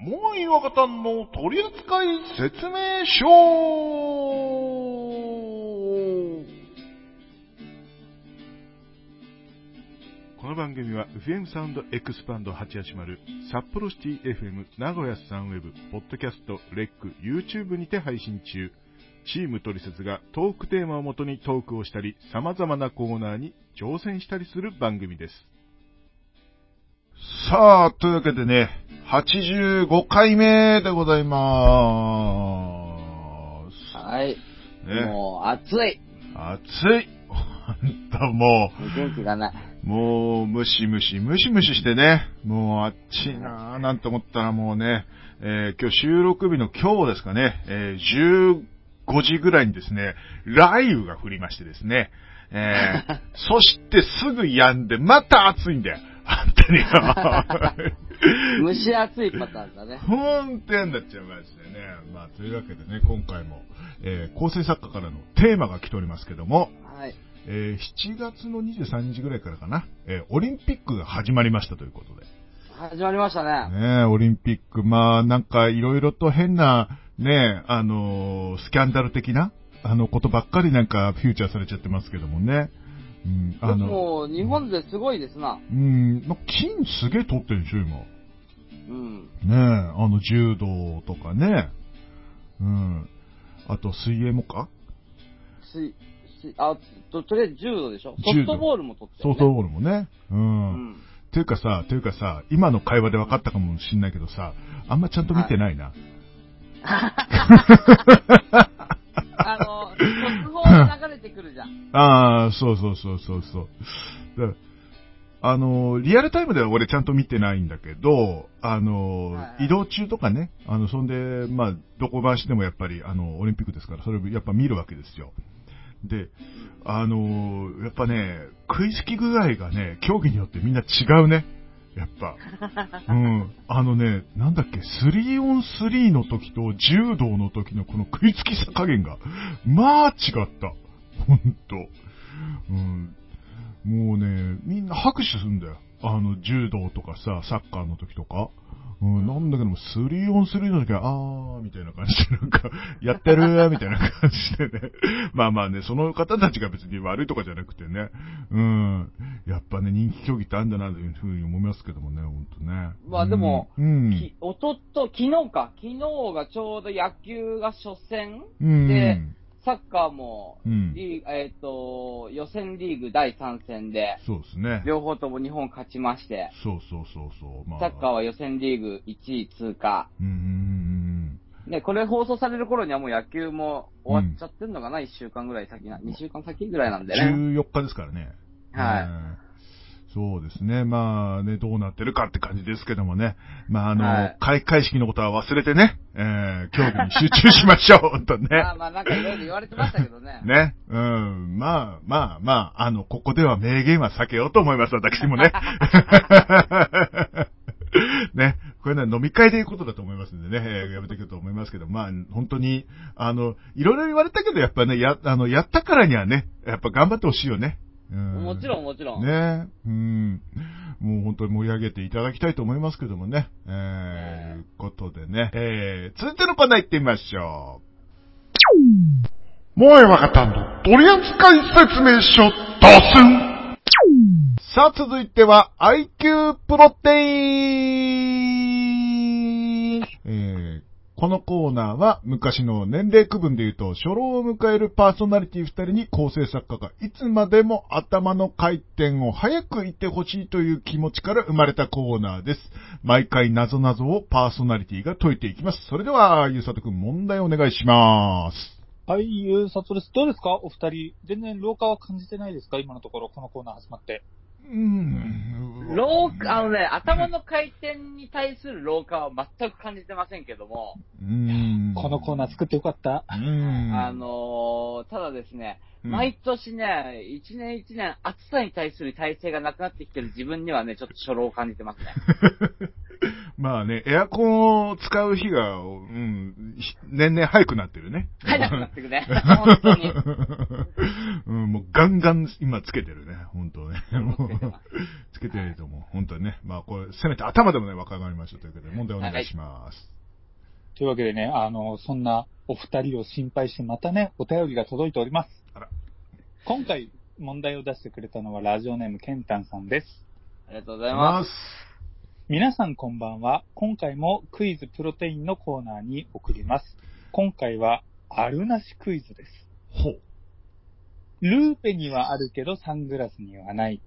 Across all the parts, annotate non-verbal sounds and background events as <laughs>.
もう岩方の取扱説明書この番組は FM サウンドエクスパンド880、札幌シティ FM、名古屋サンウェブ、ポッドキャスト、レック、YouTube にて配信中。チームトリセツがトークテーマをもとにトークをしたり、様々なコーナーに挑戦したりする番組です。さあ、というわけでね、85回目でございまーす。はい。ね、もう、暑い。暑い。ほんとも元気がない。う、もう、ムシムシ、ムシムシしてね、もう、あっちいなーなんて思ったらもうね、えー今日収録日の今日ですかね、えー15時ぐらいにですね、雷雨が降りましてですね、えー <laughs> そしてすぐ止んで、また暑いんだよ。本当に。<laughs> <laughs> 蒸し暑いパターンだね。ほんと嫌になっちゃいましてね。まあ、というわけでね、今回も、えー構成作家からのテーマが来ておりますけども、はい。えー7月の23日ぐらいからかな、えーオリンピックが始まりましたということで。始まりましたね。ねえオリンピック、まあ、なんかいろいろと変な、ねえあのースキャンダル的な、あのことばっかりなんかフューチャーされちゃってますけどもね。うん、あの、もう、日本ですごいですな。うん、まあ金すげえ取ってるでしょ、今。うん。ねえ、あの、柔道とかね。うん。あと、水泳もか？し、し、あ、と、とりあえず柔道でしょ？ソフトボールも取ってる、ね。ソフトボールもね。う。うんん。ていうかさ、ていうかさ、今の会話で分かったかもしんないけどさ、あんまちゃんと見てないな。あの、速報が流れてくるじゃん。ああ、そうそうそうそうそう。だあの、リアルタイムでは俺ちゃんと見てないんだけど、あの、はいはい移動中とかね、あの、そんで、まあ、どこ回しでもやっぱり、あの、オリンピックですから、それをやっぱ見るわけですよ。で、あの、やっぱね、食いつき具合がね、競技によってみんな違うね。やっぱ。<laughs> うん。あのね、なんだっけ、3 on 3の時と柔道の時のこの食いつきさ加減が、まあ違った。ほんと。うん。もうね、みんな拍手するんだよ。あの、柔道とかさ、サッカーの時とか。うん、なんだけども、3 on 3の時は、あー、みたいな感じで、<laughs> なんか、やってるー、みたいな感じでね。<laughs> まあまあね、その方たちが別に悪いとかじゃなくてね。うん。やっぱね、人気競技ってあるんだな、というふうに思いますけどもね、ほんとね。まあでもうん。きおとっと、昨日か。昨日がちょうど野球が初戦うん。でサッカーも、うん。えっ、と、予選リーグ第3戦で、そうですね。両方とも日本勝ちまして、そうそうそうそう。まあ。サッカーは予選リーグ1位通過。うんうんうんね、これ放送される頃にはもう野球も終わっちゃってんのかな、1週間ぐらい先な、2週間先ぐらいなんうん。でね。14日ですからね。はいうんそうですね。まあね、どうなってるかって感じですけどもね。まああの、はい開会式のことは忘れてね、えー、競技に集中しましょう、<laughs> 本当ね。まあまあなんかいろいろ言われてましたけどね。<laughs> ね。うん。まあまあまあ、あの、ここでは名言は避けようと思います、私もね。<laughs> ね。これね、飲み会で言うことだと思いますんでね、えーやめていくと思いますけど、まあ、本当に、あの、いろいろ言われたけど、やっぱね、や、あの、やったからにはね、やっぱ頑張ってほしいよね。うん。もちろんもちろん。ねうん。もう本当に盛り上げていただきたいと思いますけどもね。えー、えいうことでね。えー、続いてのコーナー行ってみましょう。もえわかたんの取扱説明書出すさあ、続いては IQ プロテインえーこのコーナーは昔の年齢区分で言うと初老を迎えるパーソナリティ二人に構成作家がいつまでも頭の回転を早くいってほしいという気持ちから生まれたコーナーです。毎回謎々をパーソナリティが解いていきます。それでは、ゆうさとくん問題お願いします。はい、ゆうさとです。どうですか？お二人。全然老化は感じてないですか？今のところ、このコーナー始まって。うーん。老化、あのね、頭の回転に対する老化は全く感じてませんけども、うーん。このコーナー作ってよかった。うーん。あのー、ただですね、うん毎年ね、一年一年暑さに対する耐性がなくなってきてる自分にはね、ちょっと初老を感じてますね。<laughs> まあね、エアコンを使う日が、うん、ひ年々早くなってるね。早くなってくね。<laughs> 本当に。<laughs> うん、もうガンガン今つけてるね、本当ね。もうつけてます、つけてないと思う。本当にね。まあ、これ、せめて頭でもね、わかりましたということで、問題お願いします。というわけでね、あの、そんなお二人を心配してまたね、お便りが届いております。あら今回問題を出してくれたのはラジオネームケンタンさんです。ありがとうございありま。がとうございます皆さんこんばんは。今回もクイズプロテインのコーナーに送ります。今回は、あるなしクイズです。ほう。ルーペにはあるけどサングラスにはない。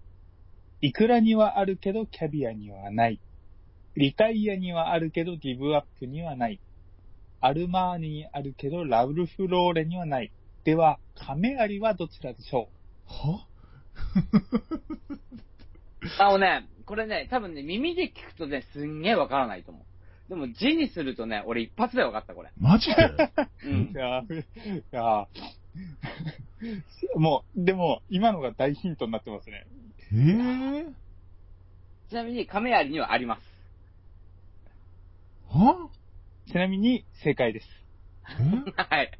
イクラにはあるけどキャビアにはない。リタイアにはあるけどギブアップにはない。アルマーニにあるけどラルフローレにはない。では、カメアリはどちらでしょは？<laughs> あのね、これね、多分ね、耳で聞くとね、すんげえわからないと思う。でも字にするとね、俺一発でわかった、これ。マジで？う。<laughs> うんいやー、いやー <laughs> もう、でも、今のが大ヒントになってますね。ええちなみに、亀有にはあります。は？ちなみに、正解です。えはい。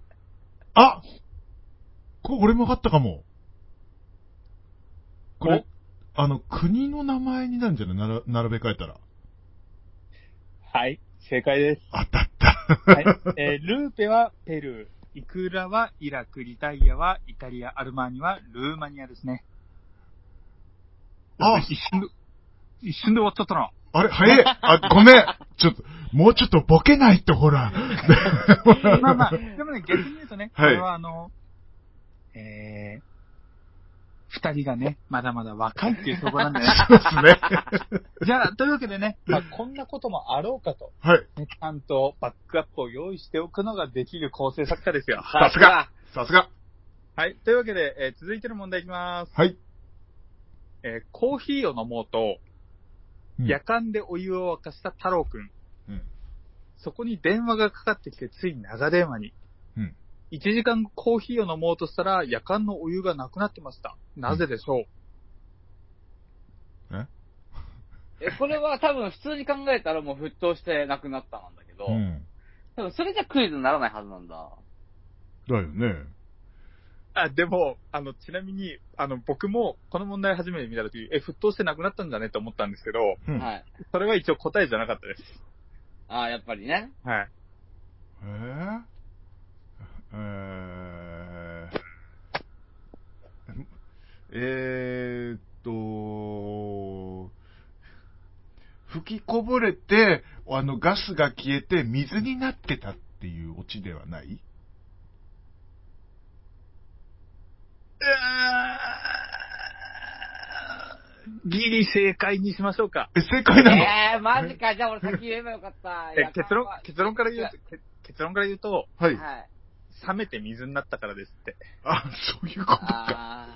あこれ俺も分かったかも。これ、あの、国の名前になるんじゃない？なら並べ替えたら。はい、正解です。当たった。はい。<laughs> えールーペはペルー、イクラはイラク、リタイアはイタリア、アルマーニはルーマニアですね。あ一瞬で、一瞬で終わっちゃったな。あれ早いあ、ごめんちょっと、もうちょっとボケないと、ほら。<laughs> まあまあ、<laughs> でもね、逆に言うとね、はいこれはあの、えー、二人がね、まだまだ若いっていうところなんでね。そうですね。<laughs> じゃあ、というわけでね、まあ、こんなこともあろうかと、はい。ね、ちゃんとバックアップを用意しておくのができる構成作家ですよ。さすが。さすが。はい。というわけで、えー続いての問題いきます。はい。えーコーヒーを飲もうと、うん夜間でお湯を沸かした太郎くん。うん。そこに電話がかかってきて、ついに長電話に。うん。1時間後コーヒーを飲もうとしたら、夜間のお湯がなくなってました。なぜでしょう、え？え、これは多分普通に考えたらもう沸騰してなくなったなんだけど、うん。多分それじゃクイズにならないはずなんだ。だよね。あ、でも、あの、ちなみに、あの、僕も、この問題初めて見たとき、え、沸騰してなくなったんだね？って思ったんですけど、うん。はい。それは一応答えじゃなかったです。ああ、やっぱりね。はい。えー、えー、えーっと、吹きこぼれて、あの、ガスが消えて水になってたっていうオチではない？ギリ正解にしましょうか。え、正解なの、えー、マジか。じゃあ俺先言えばよかった。え、結論？結論から言う結論から言うと、はい。はい。冷めて水になったからですって。あ、そういうことか。あ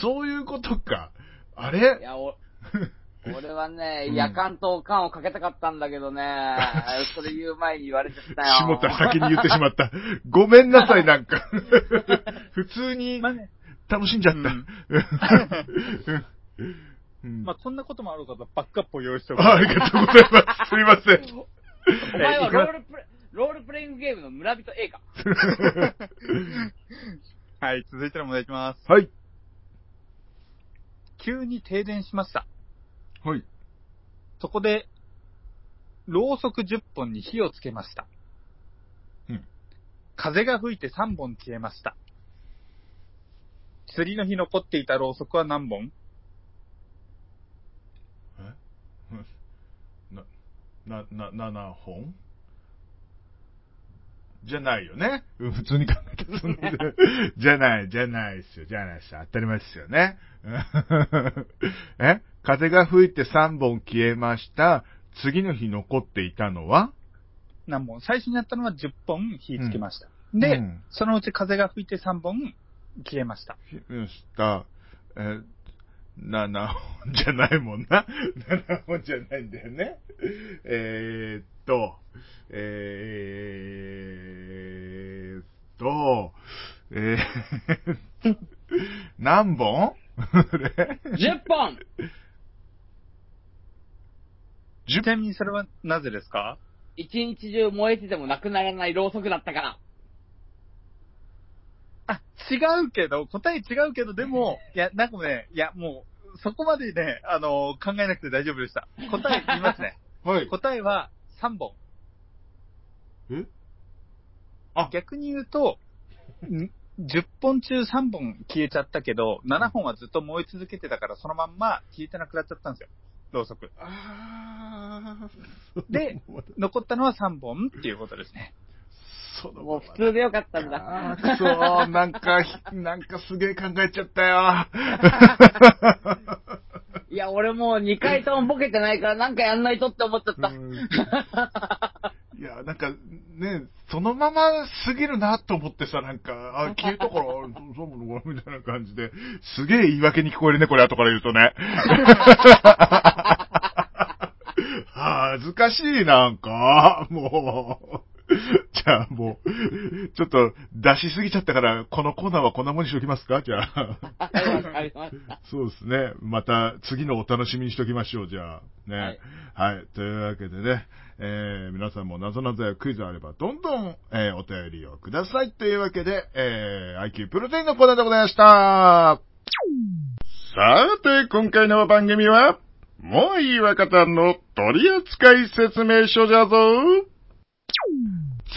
そういうことか。あーいれや、お、<laughs> 俺はねう、ん夜間と缶をかけたかったんだけどね、それ言う前に言われちゃったよ。しもった、先に言ってしまった。ごめんなさい、なんか。<laughs> 普通にまあね、楽しんじゃった。うんうんまあ、こんなこともあろうかとバックアップを用意しておく。あありがとうございます。すみません。<laughs> お前はロールプレ、ロールプレイングゲームの村人 A か。<laughs> はい、続いての問題いきます。はい。急に停電しました。はい。そこで、ろうそく10本に火をつけました。うん。風が吹いて3本消えました。釣りの日残っていたろうそくは何本？え？な、な、な、7本？じゃないよね？うん普通に考えたらそんな <laughs> じゃない、じゃないですよ、じゃないですよ。当たり前ですよね。<laughs> え？風が吹いて3本消えました。次の日残っていたのは？何本？最初にやったのは10本火つけました。で、うんそのうち風が吹いて3本消えました。消えした。えー、7本じゃないもんな。<laughs> 7本じゃないんだよね。えー、っと、えー、っと、えー、何本？<laughs> あれ !10 本ちなみにそれはなぜですか？一日中燃えててもなくならないろうそくだったから。あ、違うけど、答え違うけど、でも、いや、なんかね、いや、もう、そこまでね、あの、考えなくて大丈夫でした。答え言いますね。<laughs> はい。答えは3本。え？あ逆に言うと、ん10本中3本消えちゃったけど、7本はずっと燃え続けてたから、そのまんま消えてなくなっちゃったんですよ。ろうそく。あーで、<laughs> 残ったのは3本っていうことですね。そのもう普通でよかったんだ。そう、なんか、<laughs> なんかすげえ考えちゃったよ。<laughs> いや、俺もう2回ともボケてないからなんかやんないとって思っちゃった。うんいや、なんか、ね、そのまますぎるなと思ってさ、なんか、あ、<laughs> 消えたから、そうそうなのみたいな感じで、すげえ言い訳に聞こえるね、これ後から言うとね。恥ずかしい、なんか、もう。<laughs> じゃあもう、ちょっと出しすぎちゃったから、このコーナーはこんなもんにしときますか？じゃあ。そうですね。また次のお楽しみにしときましょう、じゃあ。ね。はい。というわけでね、えー、皆さんも謎々やクイズあれば、どんどん、えー、お便りをください。というわけで、えー、IQ プロテインのコーナーでございました。さて、今回の番組は、もういいわかたんの取扱説明書じゃぞ。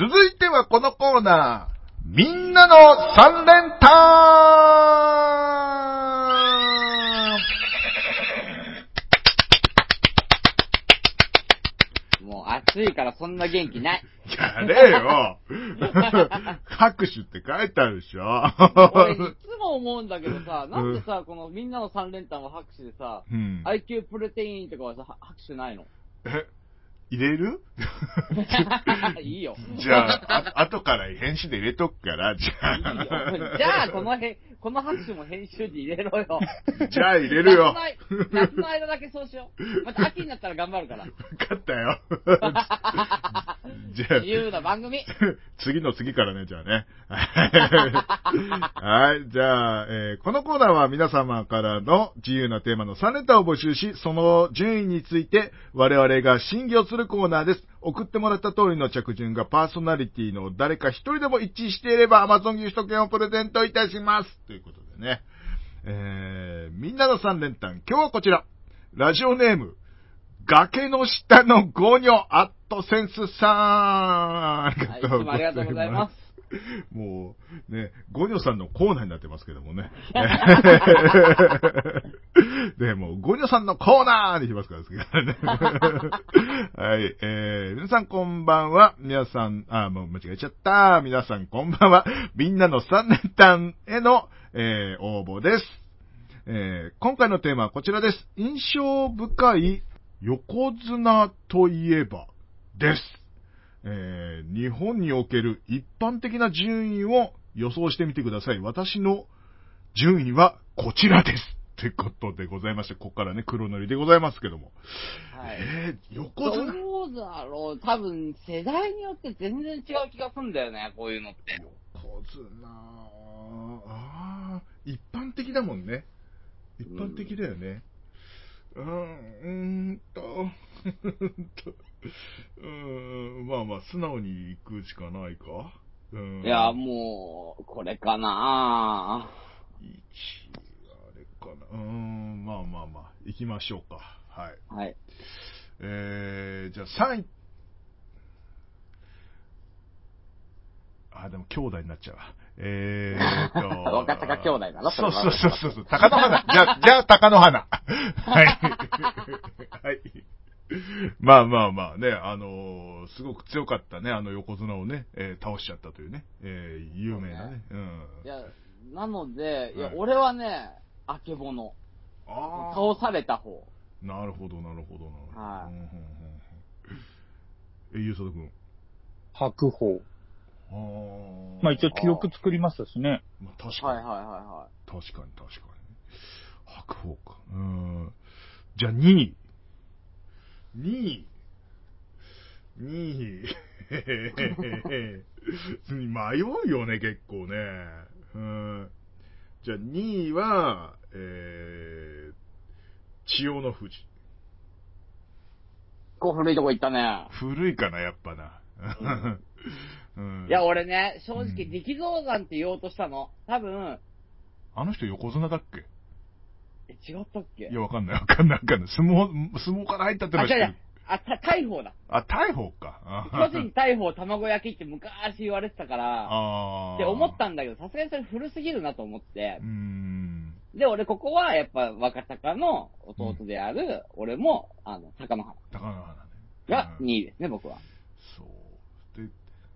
続いてはこのコーナー、みんなの三連単。もう暑いからそんな元気ない。やれよ。拍手って書いてあるでしょ。俺いつも思うんだけどさ、なんでさ、このみんなの三連単は拍手でさ、うん。IQ プロテインとかはさ、は拍手ないの？え、入れる？<laughs> いいよ。じゃあ、あ、後から返信で入れとくから、じゃいいよあ。じゃあ、このへ、この拍手も編集で入れろよ。じゃあ入れるよ。夏の夏の間だけそうしよう。また秋になったら頑張るから。<laughs> 分かったよ。<laughs> じゃあ自、由な番組。<laughs> 次の次からね、じゃあね。はい。じゃあ、えーこのコーナーは皆様からの自由なテーマの3ネタを募集し、その順位について我々が審議をするコーナーです。送ってもらった通りの着順がパーソナリティの誰か一人でも一致していれば Amazon ギフト券をプレゼントいたします。ということでね。えー、みんなの3連単、今日はこちら。ラジオネーム、崖の下のゴニョアットセンスさん。ありがとうございます。はいいつもありがとうございます。もう、ね、ゴニョさんのコーナーになってますけどもね。<laughs> で、もう、ゴニョさんのコーナーにしますからですけどね。<laughs> はい、えー、皆さんこんばんは。皆さん、あ、もう間違えちゃった。皆さんこんばんは。みんなの3年単への、えー、応募です。えー今回のテーマはこちらです。印象深い横綱といえばです。えー日本における一般的な順位を予想してみてください。私の順位はこちらです。ってことでございまして、ここからね、黒塗りでございますけども。はい。えー、横綱どうだろう多分、世代によって全然違う気がするんだよね、こういうのって。横綱あー一般的だもんね。一般的だよね。うーん、と、うーんと、<laughs> うーん、まあまあ、素直に行くしかないか。うん、いや、もう、これかな1あれかな。うーん、まあまあまあ、行きましょうか。はい。はい。えー、じゃあ3位。あ、でも兄弟になっちゃうわ。えーと。<laughs> 若鷹兄弟なのそうそうそうそうそう。鷹の花。じゃあ、じゃあ鷹の花。はい。<laughs> はい。まあまあまあね、あのーすごく強かったね、あの横綱をね、えー倒しちゃったというね、えー有名なね。うん。いや、なので、いやはい、俺はね、あけぼの。あ倒された方。あ。なるほど、なるほど、なるほど。はいえ、ゆうさとくん。白鵬。まあ一応記録作りましたしね。まあ、確かに、はいはいはいは確かに、確かに。白鵬か。うん。じゃあ、2位。2位。2位。<laughs> 迷うよね、結構ね。うん。じゃあ、2位は、えー、千代の富士。い。こう古いとこ行ったね。古いかな、やっぱな。うん。いや、俺ね、正直うん力道山って言おうとしたの。多分、あの人横綱だっけ？え、違ったっけ？いや、わかんない、わかんない、わかんない。相撲、相撲から入ったってのあ、は知ってる違う違う。あ、た大砲だ。あ、大砲か。あ巨人大砲卵焼きって昔言われてたから、って思ったんだけど、さすがにそれ古すぎるなと思ってうー、ん。でで、俺ここはやっぱ若鷹の弟である、俺も、あの、鷹の花高野花ね。がうん2位ですね、僕は。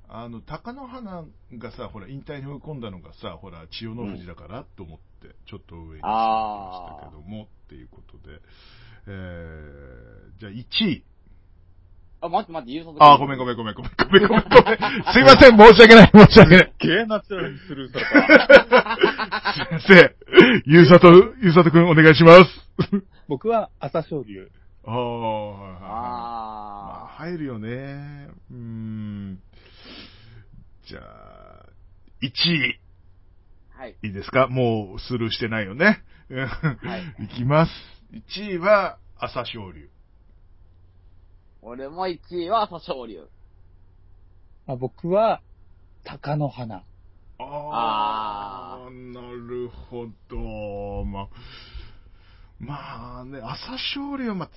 あの、鷹の花がさ、ほら、引退に追い込んだのがさ、ほら、千代の富士だからと思って、ちょっと上にしてみましたけども、っていうことで。えー、じゃあ1位。あ、待って待って、優勝あー、ごめんごめんごめんごめんごめんごめんごめん。<laughs> すいません、申し訳ない、申し訳ない。ゲーナチュラルに。すいません。<laughs> ゆうさと、ゆうさとくんお願いします。<laughs> 僕は朝青龍。ああ、はいはいはい。まあ、あ入るよね。うーん。じゃあ、1位、ー。はい。いいですか？もうスルーしてないよね。はい。<laughs> いきます。1位は、朝青龍。俺も1位は朝青龍。まあ、僕は、鷹の花。ああ、なるほど。まあ、まあね、朝青龍はまあ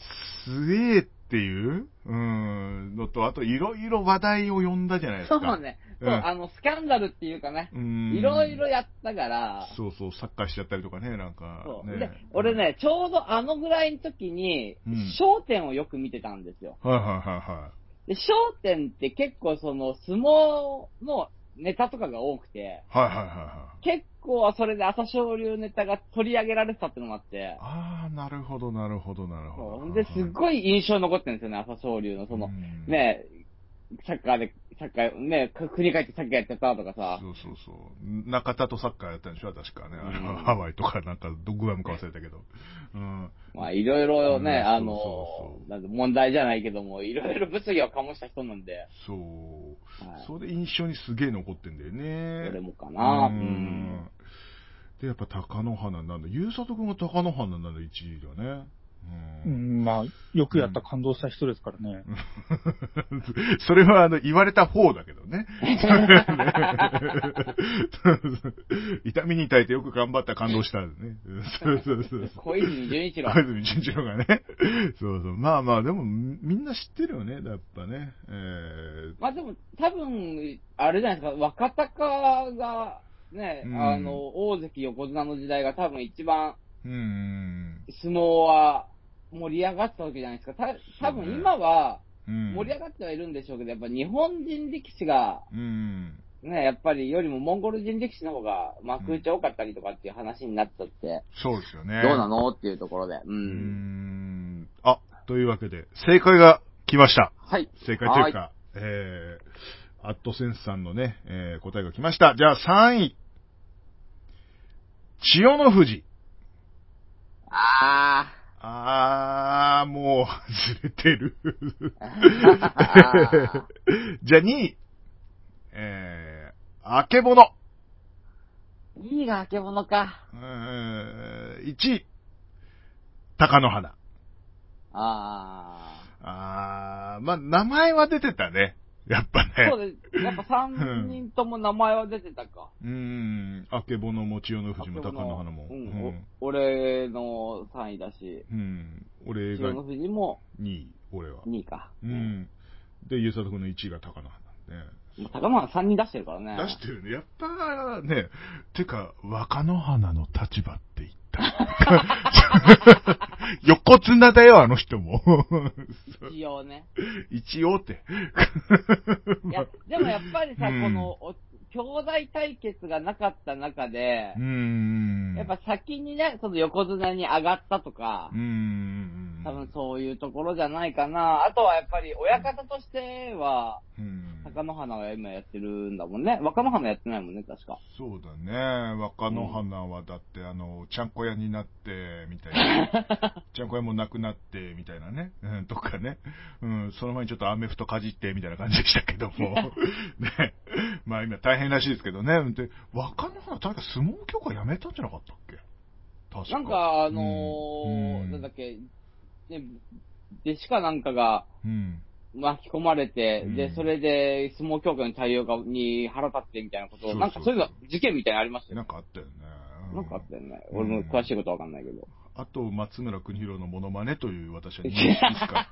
強えっていう、うん、のと、あといろいろ話題を呼んだじゃないですか。そうね。そう、うんあの、スキャンダルっていうかね、うん。いろいろやったから、そうそう、サッカーしちゃったりとかね、なんか、ね。そうで、俺ね、ちょうどあのぐらいの時にうん、焦点をよく見てたんですよ。はいはいはいはで、焦点って結構その、相撲のネタとかが多くて、い。はいはいはいはい。結構それで朝青龍ネタが取り上げられてたってのもあって、ああ、なるほど、なるほど、なるほど。で、すっごい印象に残ってるんですよね、朝青龍のその、うんね、サッカーで、サッカー、ね、か国帰ってサッカーやっちゃったとかさ、そうそうそう。中田とサッカーやったんでしょ？確かね。うんはハワイとかなんか、どこが向か忘れたけど。うん。まあいろいろね、うんあのそうそうそうなんか問題じゃないけども、いろいろ物議を醸した人なんで、そう。はいそれで印象にすげえ残ってんだよね。俺もかな。ううんん。で、やっぱ鷹の花なんだ。ゆうさとくんが鷹の花なんだ、1位だね。ううん。ん、まあ、よくやった感動した人ですからね。<laughs> それは、あの、言われた方だけどね。<laughs> 痛みに耐えてよく頑張った感動したんね。そうそうそうそう。小泉純一郎。小泉純一郎がね。そうそう。まあまあ、でも、みんな知ってるよね、やっぱね。えー、まあでも、多分、あれじゃないですか、若鷹が、ね、うんあの、大関横綱の時代が多分一番うーん。相撲は盛り上がったわけじゃないですか。た多分今はうん。盛り上がってはいるんでしょうけど、やっぱ日本人力士が、うん。ね、やっぱりよりもモンゴル人力士の方が幕内多かったりとかっていう話になっちゃって、そうですよね。どうなのっていうところで。う。うーん。あ、というわけで、正解が来ました。はい。正解というか、えー、アットセンスさんのね、えー、答えが来ました。じゃあ3位。千代の富士。ああー、もう、ずれてる。ー。<laughs> じゃあ2位。えー、あけぼの。2位があけぼのか。えー、1位。鷹の花。ああー、まあ、名前は出てたね。<laughs> やっぱね。ー。そうです。やっぱ3人とも名前は出てたか。うーん。あけぼのも千代の富士も鷹の花も。ううん俺の3位だし、うん。俺が千代の富士も2位、俺は。2位か。うん。で、ゆうさとくんの1位が鷹の花ね。高間は3人出してるからね。出してるね。やっぱね、てか、若野花の立場って言った。<laughs> 横綱だよ、あの人も。<laughs> 一応ね。一応って。いや、でもやっぱりさ、うんこの、お兄弟対決がなかった中でうー、ん。やっぱ先にね、その横綱に上がったとかうー、ん。多分そういうところじゃないかな。あとはやっぱり親方としては、うん。貴乃花は今やってるんだもんね。若乃花やってないもんね、確か。そうだね。若野花はだって、あの、ちゃんこ屋になって、みたいな。<laughs> ちゃんこ屋もなくなって、みたいなね。うん、とかね。うん、その前にちょっとアメフトかじって、みたいな感じでしたけども。<laughs> ね。まあ今大変らしいですけどね。で、若野花、確か相撲協会辞めたんじゃなかったっけ？確か。なんか、あのうんー、なんだっけ、ね、弟子かなんかがうん。巻き込まれて、うんで、それで相撲協会の対応がに腹立ってみたいなことを、そうそうなんかそういうの事件みたいなのありましたよ。なんかあったよね。うんなんかあったよね。俺も詳しいことわかんないけど。あと、松村邦弘のモノマネという私は認識しか、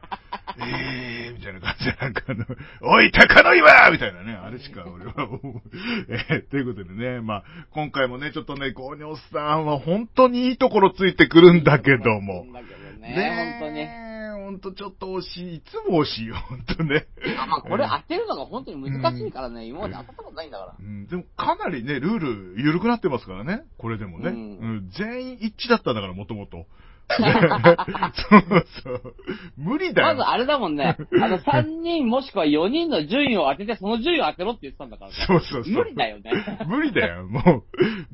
えーみたいな感じで、なんかあの、おい、高野岩みたいなね、あれしか俺は思う。えーということでね、まあ、今回もね、ちょっとね、ゴーニョスさんは本当にいいところついてくるんだけども。だけどね、本当に。ね本当ちょっと惜しい。いつも惜しいよ、本当ね。あまあ、これ当てるのが本当に難しいからね、今まで当たったことないんだから。うん、でもかなりね、ルール緩くなってますからね。これでもね。ううんん、全員一致だったんだから、もともと。<laughs> そうそう。無理だよ。まずあれだもんね、あの3人もしくは4人の順位を当てて、その順位を当てろって言ってたんだからね。そうそうそう。無理だよね。無理だよ。もう、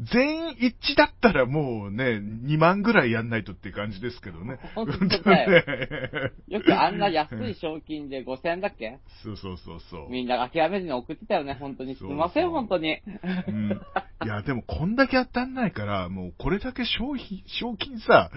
全員一致だったらもうね、2万ぐらいやんないとっていう感じですけどね。本当だよねよくあんな安い賞金で5000円だっけ？そうそうそうそう。みんな諦めずに送ってたよね、本当に。すいません、本当に。うんいや、でもこんだけ当たんないから、もうこれだけ賞費、賞金さ、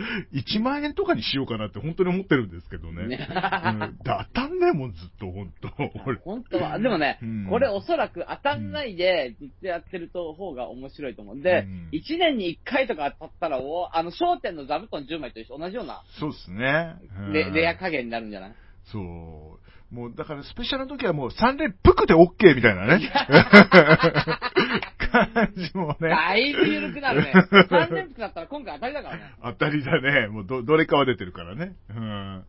1万円とかにしようかなって本当に思ってるんですけどね。ねうん、だ当たんねえもん、ずっと、本当俺。本当は。でもね、うんこれおそらく当たんないで、ずっとやってると方が面白いと思うんで、うん1年に1回とか当たったら、おあの、商店の座布団10枚と同じようなそうですね。うんレ,、レア加減になるんじゃない？そう。もう、だからスペシャルの時はもう3連服で OK みたいなね。<laughs> 感じもね。だいぶ緩くなるね。<laughs> 3連服だったら今回当たりだからね。当たりだね。もうど、どれかは出てるからね。うん。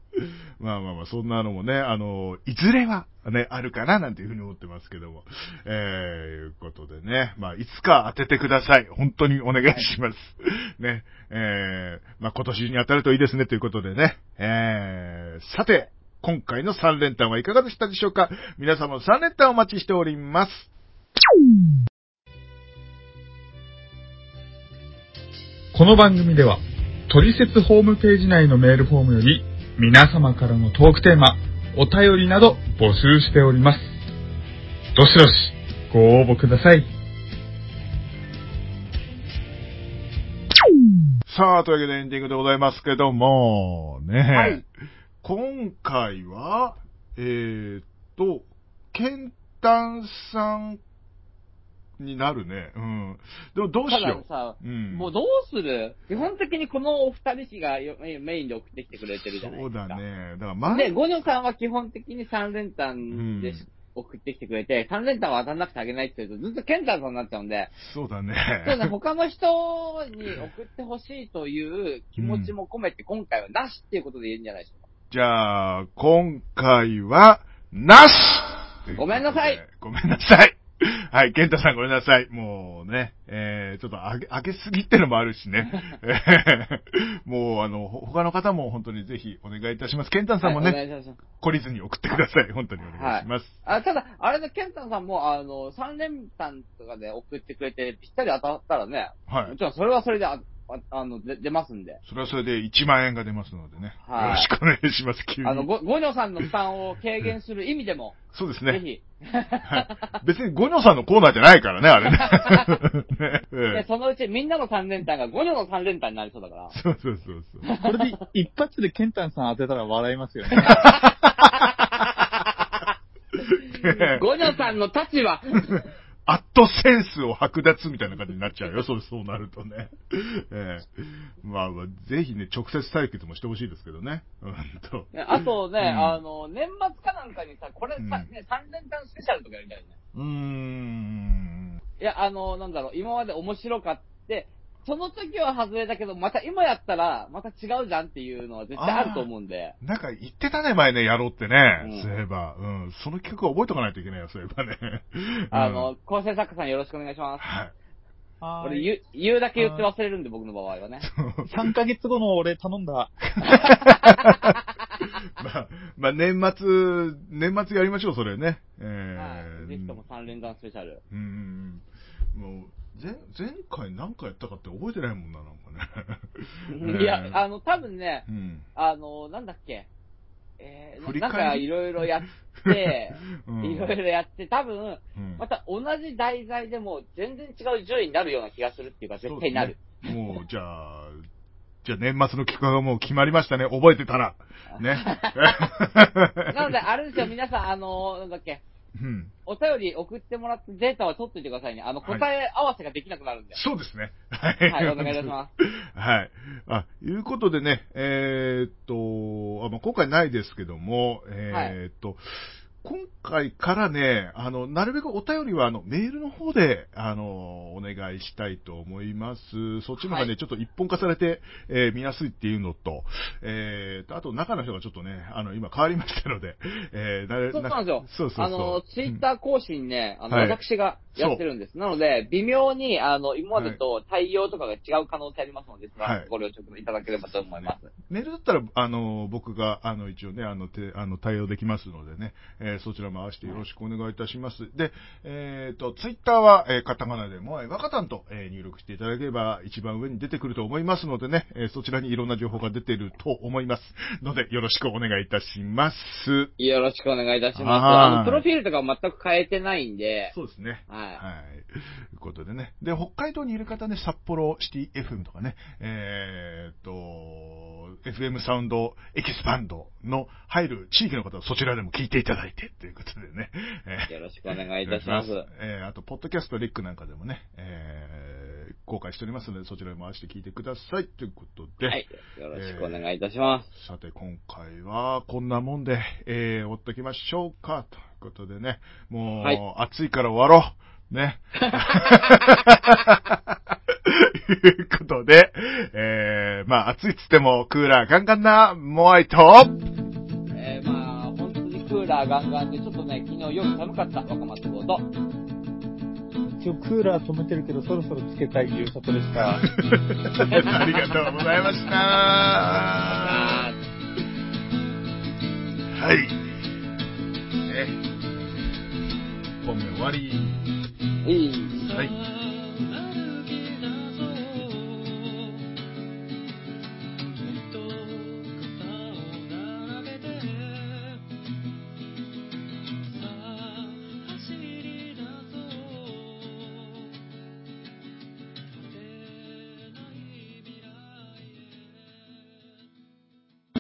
まあまあまあ、そんなのもね、あの、いずれはね、あるかななんていうふうに思ってますけども。えー、いうことでね。まあ、いつか当ててください。本当にお願いします。ね。えー、まあ今年に当たるといいですねということでね。えー、さて、今回の3連単はいかがでしたでしょうか？皆様の3連単お待ちしております。この番組では、トリセツホームページ内のメールフォームより、皆様からのトークテーマ、お便りなど募集しております。どしどし、ご応募ください。さあ、というわけでエンディングでございますけども、ね、はい今回は、えーっと、ケンタンさんになるね。うん。でもどうしたよう。ださ、うん。もうどうする？基本的にこのお二人がよメインで送ってきてくれてるじゃないそうですか。だね。だからまで、ゴニョさんは基本的に3連単でうん送ってきてくれて、3連単は当たんなくてあげないって言うと、ずっとケンタンさんになっちゃうんで、そうだね。そうね、<laughs> 他の人に送ってほしいという気持ちも込めて、今回はなしっていうことでいいんじゃないでしょうか。じゃあ、今回は、なしごめんなさい。ごめんなさい。<laughs> はい、ケンタさんごめんなさい。もうね、えー、ちょっと上げ、上げすぎってのもあるしね。え <laughs> ーもう、あの、ほ他の方も本当にぜひお願いいたします。ケンタさんもね、はい懲りずに送ってください。本当にお願いします。あ、ただ、あれで、ケンタンさんも、あの、3連単とかで送ってくれて、ぴったり当たったらね、はい。もちろんそれはそれで、あの、で出ますんで。それはそれで1万円が出ますのでね。はいよろしくお願いします。急に。あの、ご、ゴニョさんの負担を軽減する意味でも、そうですね。ぜひ、はい。別にゴニョさんのコーナーじゃないからね、あれね。<laughs> ねえでえ、そのうちみんなの3連単がゴニョの3連単になりそうだから。そうそうそうそう。これで一発でケンタンさん当てたら笑いますよね。ゴニョさんの立場アットセンスを剥奪みたいな感じになっちゃうよ、<laughs> そう、そうなるとね。<laughs> ええまあまあ、ぜひね、直接対決もしてほしいですけどね。うんと。ねあとね、うんあの、年末かなんかにさ、これさ、うんね、3連単スペシャルとかやりたいよね。うーん。いや、あの、なんだろう、今まで面白かって、その時は外れだけど、また今やったら、また違うじゃんっていうのは絶対あると思うんで。なんか言ってたね、前ね、やろうってね。うんそういえば。うん。その企画は覚えとかないといけないよ、そういえばね。<laughs> うんあの、構成作家さんよろしくお願いします。はい。俺言う、言うだけ言って忘れるんで、僕の場合はね。3ヶ月後の俺頼んだ。<laughs> まあ、まあ、年末、年末やりましょう、それね。えはい。ーぜひとも3連単スペシャル。うんうんうん。もう、前、前回何回やったかって覚えてないもんな、なんかね。<laughs> いや、あの、多分ね、うん。あの、なんだっけ。えー、なんかいろいろやって、<laughs> うんいろいろやって、多分、うんまた同じ題材でも全然違う順位になるような気がするっていうか、絶対なる。ねもう、じゃあ、じゃあ年末の企画がもう決まりましたね。覚えてたら。ね。<laughs> なので、あれですよ、皆さん、あの、なんだっけ、うん。お便り送ってもらったデータは取っといてくださいね。あの、はい答え合わせができなくなるんで。そうですね。はい。はい、お願いいたします。<laughs> はい。あ、いうことでね、えーっと、あまあ、今回ないですけども、えーっと、今回からね、あの、なるべくお便りは、あの、メールの方で、あの、お願いしたいと思います。そっちの方がね、はいちょっと一本化されて、えー見やすいっていうのと、えーと、あと中の人がちょっとね、あの、今変わりましたので、えー、なれそうなんですよ。そうそうそう。あの、ツイッター更新ね、あの、はい私がやってるんです。なので、微妙に、あの、今までと対応とかが違う可能性ありますので、はいご了承いただければと思います。メールだったら、あの、僕が、あの、一応ね、あの、てあの対応できますのでね、えーそちらも合わせてよろしくお願いいたします。で、えっ、と、ツイッターは、えーカタカナでも、えー若たんと、えー入力していただければ、一番上に出てくると思いますのでね、えーそちらにいろんな情報が出てると思います。ので、よろしくお願いいたします。よろしくお願いいたします。はいあの、プロフィールとかは全く変えてないんで、そうですね。はい。はい。ということでね。で、北海道にいる方ね、札幌シティ FM とかね、えーっと、FM サウンドエキスパンドの入る地域の方はそちらでも聞いていただいて <laughs> ということでね。えーよろしくお願いいたします。えーあと、ポッドキャストリックなんかでもね、えー公開しておりますので、そちらに回して聞いてくださいということで。はい。よろしくお願いいたします。さて、今回はこんなもんで、えー、追っときましょうか、ということでね。もう、はい暑いから終わろう。ね。<laughs> <laughs> いうことで、えー、まあ、暑いっつっても、クーラーガンガンな、モアイと、ーラーガンガンで、ちょっとね、昨日夜寒かった、若松号と。一応クーラー止めてるけど、そろそろつけたいゆうさとでした。<laughs> ありがとうございました。あはい。ね。本編終わり。ーいい。はい。